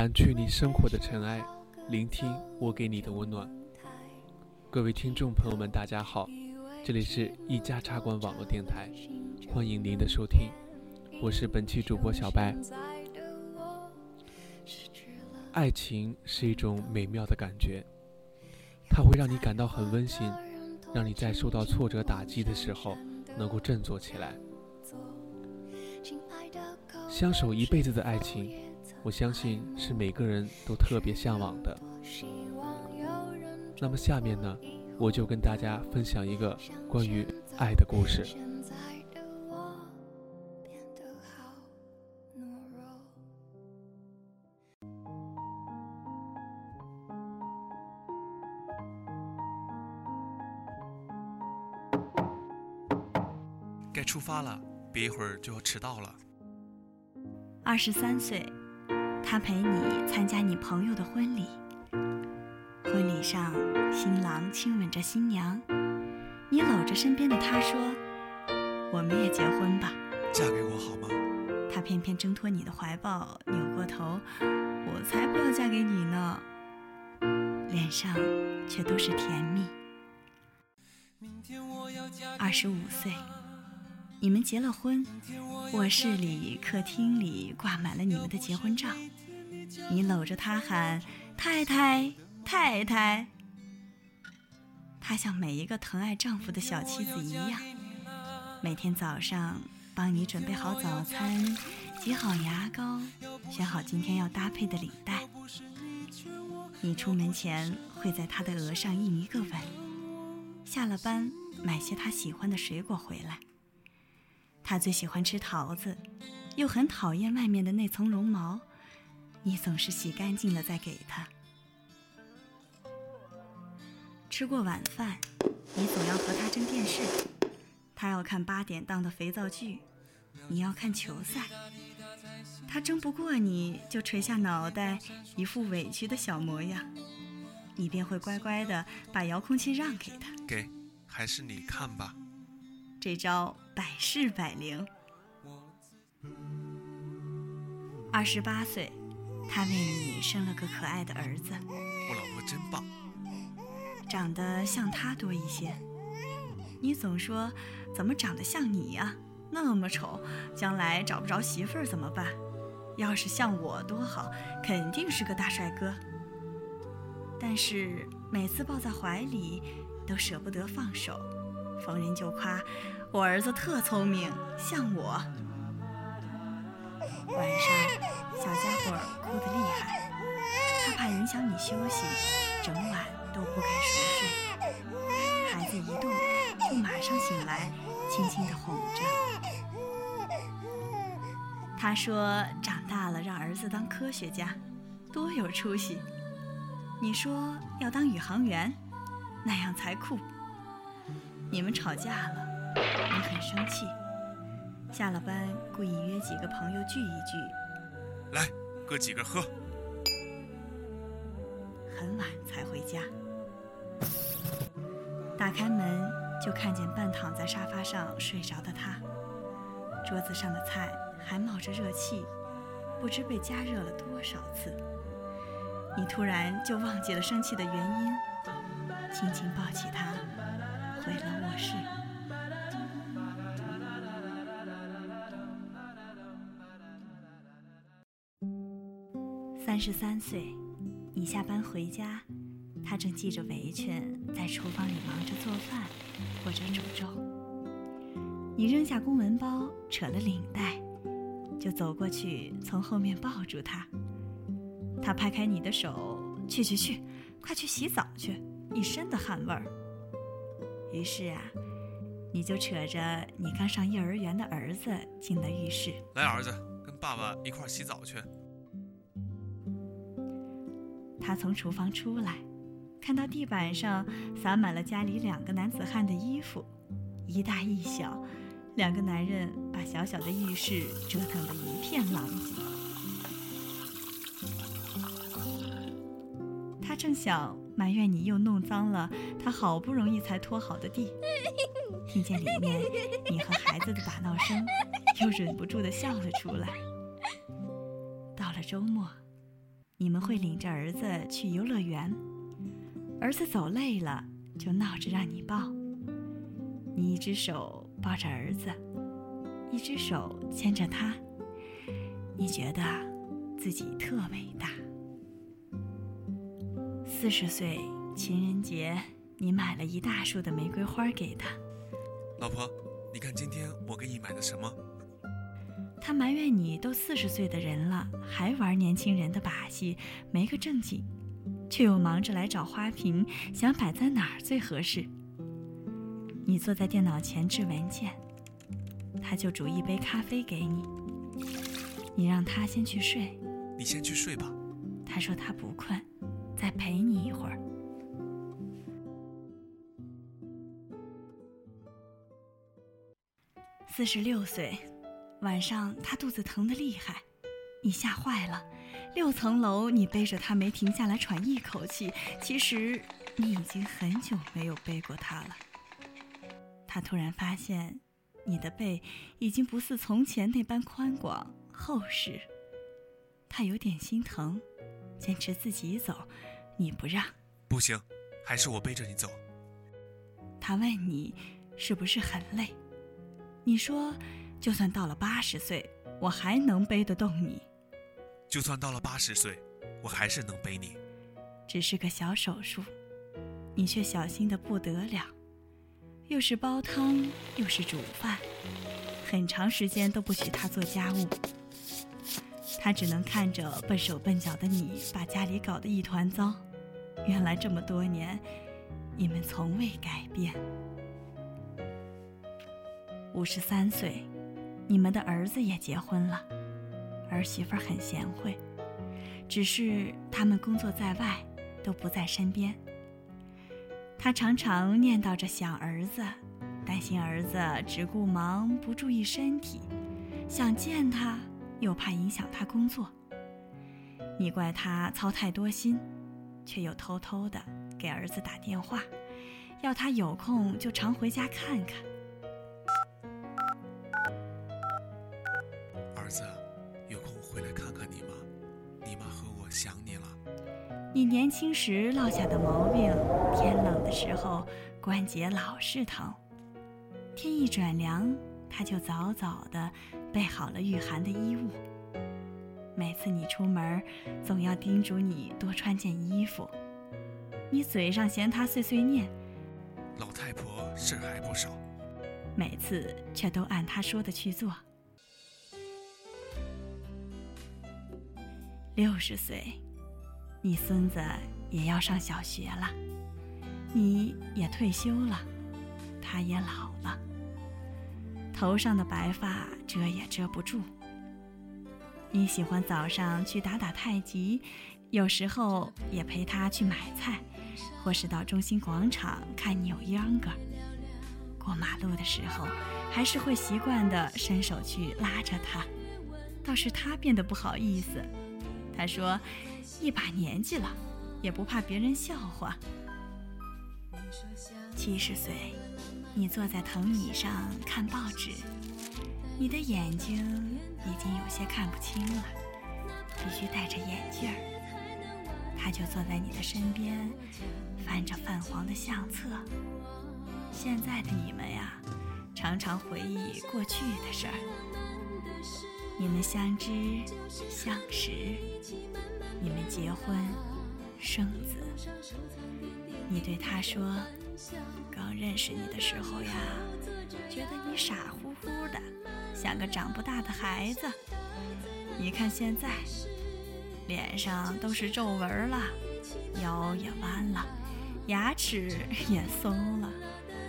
掸去你生活的尘埃，聆听我给你的温暖。各位听众朋友们，大家好，这里是一家茶馆网络电台，欢迎您的收听，我是本期主播小白。爱情是一种美妙的感觉，它会让你感到很温馨，让你在受到挫折打击的时候能够振作起来。相守一辈子的爱情，我相信是每个人都特别向往的。那么下面呢，我就跟大家分享一个关于爱的故事。该出发了，别一会儿就要迟到了。二十三岁，他陪你参加你朋友的婚礼。婚礼上，新郎亲吻着新娘，你搂着身边的他说：“我们也结婚吧，嫁给我好吗？”他偏偏挣脱你的怀抱，扭过头：“我才不要嫁给你呢。”脸上却都是甜蜜。二十五岁。你们结了婚，卧室里、客厅里挂满了你们的结婚照。你搂着他喊：“太太，太太。”她像每一个疼爱丈夫的小妻子一样，每天早上帮你准备好早餐，挤好牙膏，选好今天要搭配的领带。你出门前会在她的额上印一个吻，下了班买些她喜欢的水果回来。他最喜欢吃桃子，又很讨厌外面的那层绒毛。你总是洗干净了再给他。吃过晚饭，你总要和他争电视。他要看八点档的肥皂剧，你要看球赛。他争不过你，就垂下脑袋，一副委屈的小模样。你便会乖乖的把遥控器让给他。给，还是你看吧。这招百试百灵。二十八岁，他为你生了个可爱的儿子。我老婆真棒，长得像他多一些。你总说，怎么长得像你呀？那么丑，将来找不着媳妇儿怎么办？要是像我多好，肯定是个大帅哥。但是每次抱在怀里，都舍不得放手。逢人就夸我儿子特聪明，像我。晚上，小家伙休息，整晚都不肯熟睡。孩子一动，就马上醒来，轻轻地哄着。他说：“长大了让儿子当科学家，多有出息。”你说要当宇航员，那样才酷。你们吵架了，你很生气。下了班，故意约几个朋友聚一聚。来，哥几个喝。很晚才回家。打开门，就看见半躺在沙发上睡着的他。桌子上的菜还冒着热气，不知被加热了多少次。你突然就忘记了生气的原因，轻轻抱起他。回了卧室。三十三岁，你下班回家，他正系着围裙在厨房里忙着做饭或者煮粥。你扔下公文包，扯了领带，就走过去，从后面抱住他。他拍开你的手，去去去，快去洗澡去，一身的汗味儿。于是啊，你就扯着你刚上幼儿园的儿子进了浴室。来，儿子，跟爸爸一块洗澡去。他从厨房出来，看到地板上洒满了家里两个男子汉的衣服，一大一小，两个男人把小小的浴室折腾得一片狼藉。他正想。埋怨你又弄脏了他好不容易才拖好的地，听见里面你和孩子的打闹声，又忍不住的笑了出来。到了周末，你们会领着儿子去游乐园，儿子走累了就闹着让你抱，你一只手抱着儿子，一只手牵着他，你觉得自己特伟大。四十岁情人节，你买了一大束的玫瑰花给他，老婆，你看今天我给你买的什么？他埋怨你都四十岁的人了，还玩年轻人的把戏，没个正经，却又忙着来找花瓶，想摆在哪儿最合适。你坐在电脑前制文件，他就煮一杯咖啡给你。你让他先去睡，你先去睡吧。他说他不困，再陪你一会儿。四十六岁。晚上他肚子疼得厉害，你吓坏了。六层楼你背着他没停下来喘一口气，其实你已经很久没有背过他了。他突然发现，你的背已经不似从前那般宽广厚实。他有点心疼，坚持自己走，你不让。不行，还是我背着你走。他问你，是不是很累？你说。就算到了八十岁，我还能背得动你。就算到了八十岁，我还是能背你。只是个小手术，你却小心的不得了，又是煲汤，又是煮饭，很长时间都不许他做家务。他只能看着笨手笨脚的你把家里搞得一团糟。原来这么多年，你们从未改变。五十三岁。你们的儿子也结婚了，儿媳妇很贤惠，只是他们工作在外，都不在身边。他常常念叨着想儿子，担心儿子只顾忙不注意身体，想见他又怕影响他工作。你怪他操太多心，却又偷偷的给儿子打电话，要他有空就常回家看看。你年轻时落下的毛病，天冷的时候关节老是疼，天一转凉，他就早早的备好了御寒的衣物。每次你出门，总要叮嘱你多穿件衣服。你嘴上嫌他碎碎念，老太婆事儿还不少，每次却都按他说的去做。六十岁。你孙子也要上小学了，你也退休了，他也老了，头上的白发遮也遮不住。你喜欢早上去打打太极，有时候也陪他去买菜，或是到中心广场看扭秧歌。过马路的时候，还是会习惯地伸手去拉着他，倒是他变得不好意思。他说。一把年纪了，也不怕别人笑话。七十岁，你坐在藤椅上看报纸，你的眼睛已经有些看不清了，必须戴着眼镜儿。他就坐在你的身边，翻着泛黄的相册。现在的你们呀，常常回忆过去的事儿。你们相知相识。你们结婚生子，你对他说：“刚认识你的时候呀，觉得你傻乎乎的，像个长不大的孩子。你看现在，脸上都是皱纹了，腰也弯了，牙齿也松了，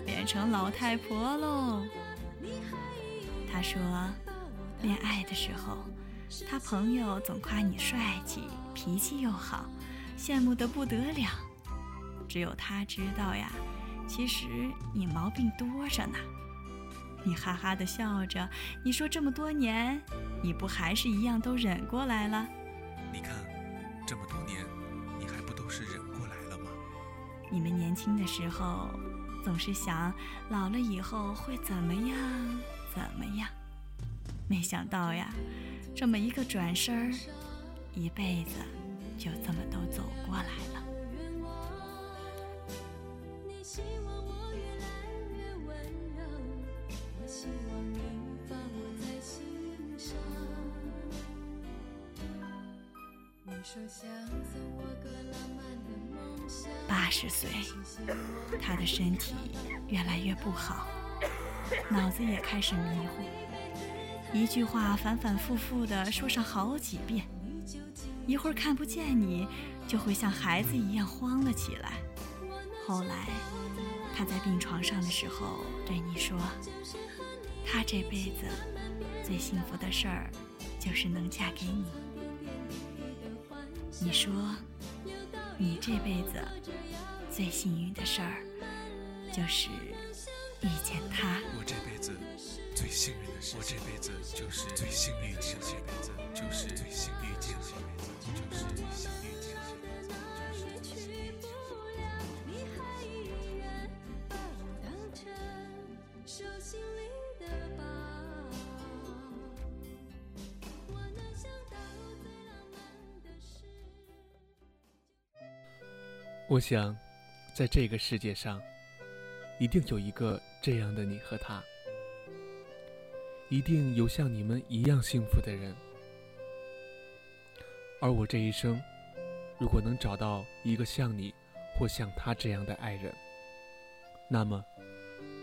变成老太婆喽。”他说：“恋爱的时候。”他朋友总夸你帅气，脾气又好，羡慕得不得了。只有他知道呀，其实你毛病多着呢。你哈哈的笑着，你说这么多年，你不还是一样都忍过来了？你看，这么多年，你还不都是忍过来了吗？你们年轻的时候，总是想老了以后会怎么样，怎么样？没想到呀。这么一个转身儿，一辈子就这么都走过来了。八十岁，他的身体越来越不好，脑子也开始迷糊，一句话反反复复的说上好几遍，一会儿看不见你，就会像孩子一样慌了起来。后来，他在病床上的时候对你说：“他这辈子最幸福的事儿，就是能嫁给你。”你说，你这辈子最幸运的事儿，就是遇见他。我这辈子最幸运的事，我这辈子就是最幸运的事，这辈子就是最幸运的事，这辈子就是最幸运的我想，在这个世界上，一定有一个这样的你和他，一定有像你们一样幸福的人。而我这一生，如果能找到一个像你或像他这样的爱人，那么，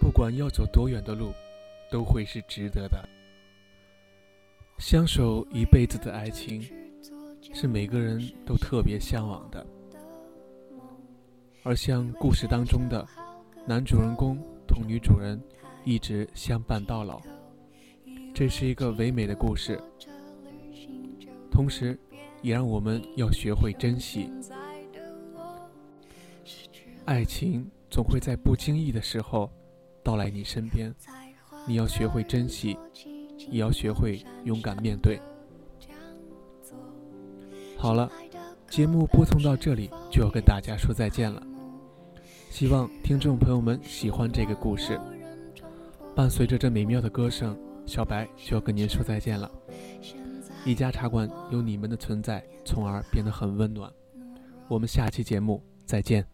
不管要走多远的路，都会是值得的。相守一辈子的爱情，是每个人都特别向往的。而像故事当中的男主人公同女主人一直相伴到老，这是一个唯美的故事，同时也让我们要学会珍惜。爱情总会在不经意的时候到来你身边，你要学会珍惜，也要学会勇敢面对。好了。节目播送到这里，就要跟大家说再见了。希望听众朋友们喜欢这个故事。伴随着这美妙的歌声，小白就要跟您说再见了。一家茶馆有你们的存在，从而变得很温暖。我们下期节目再见。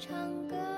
唱歌。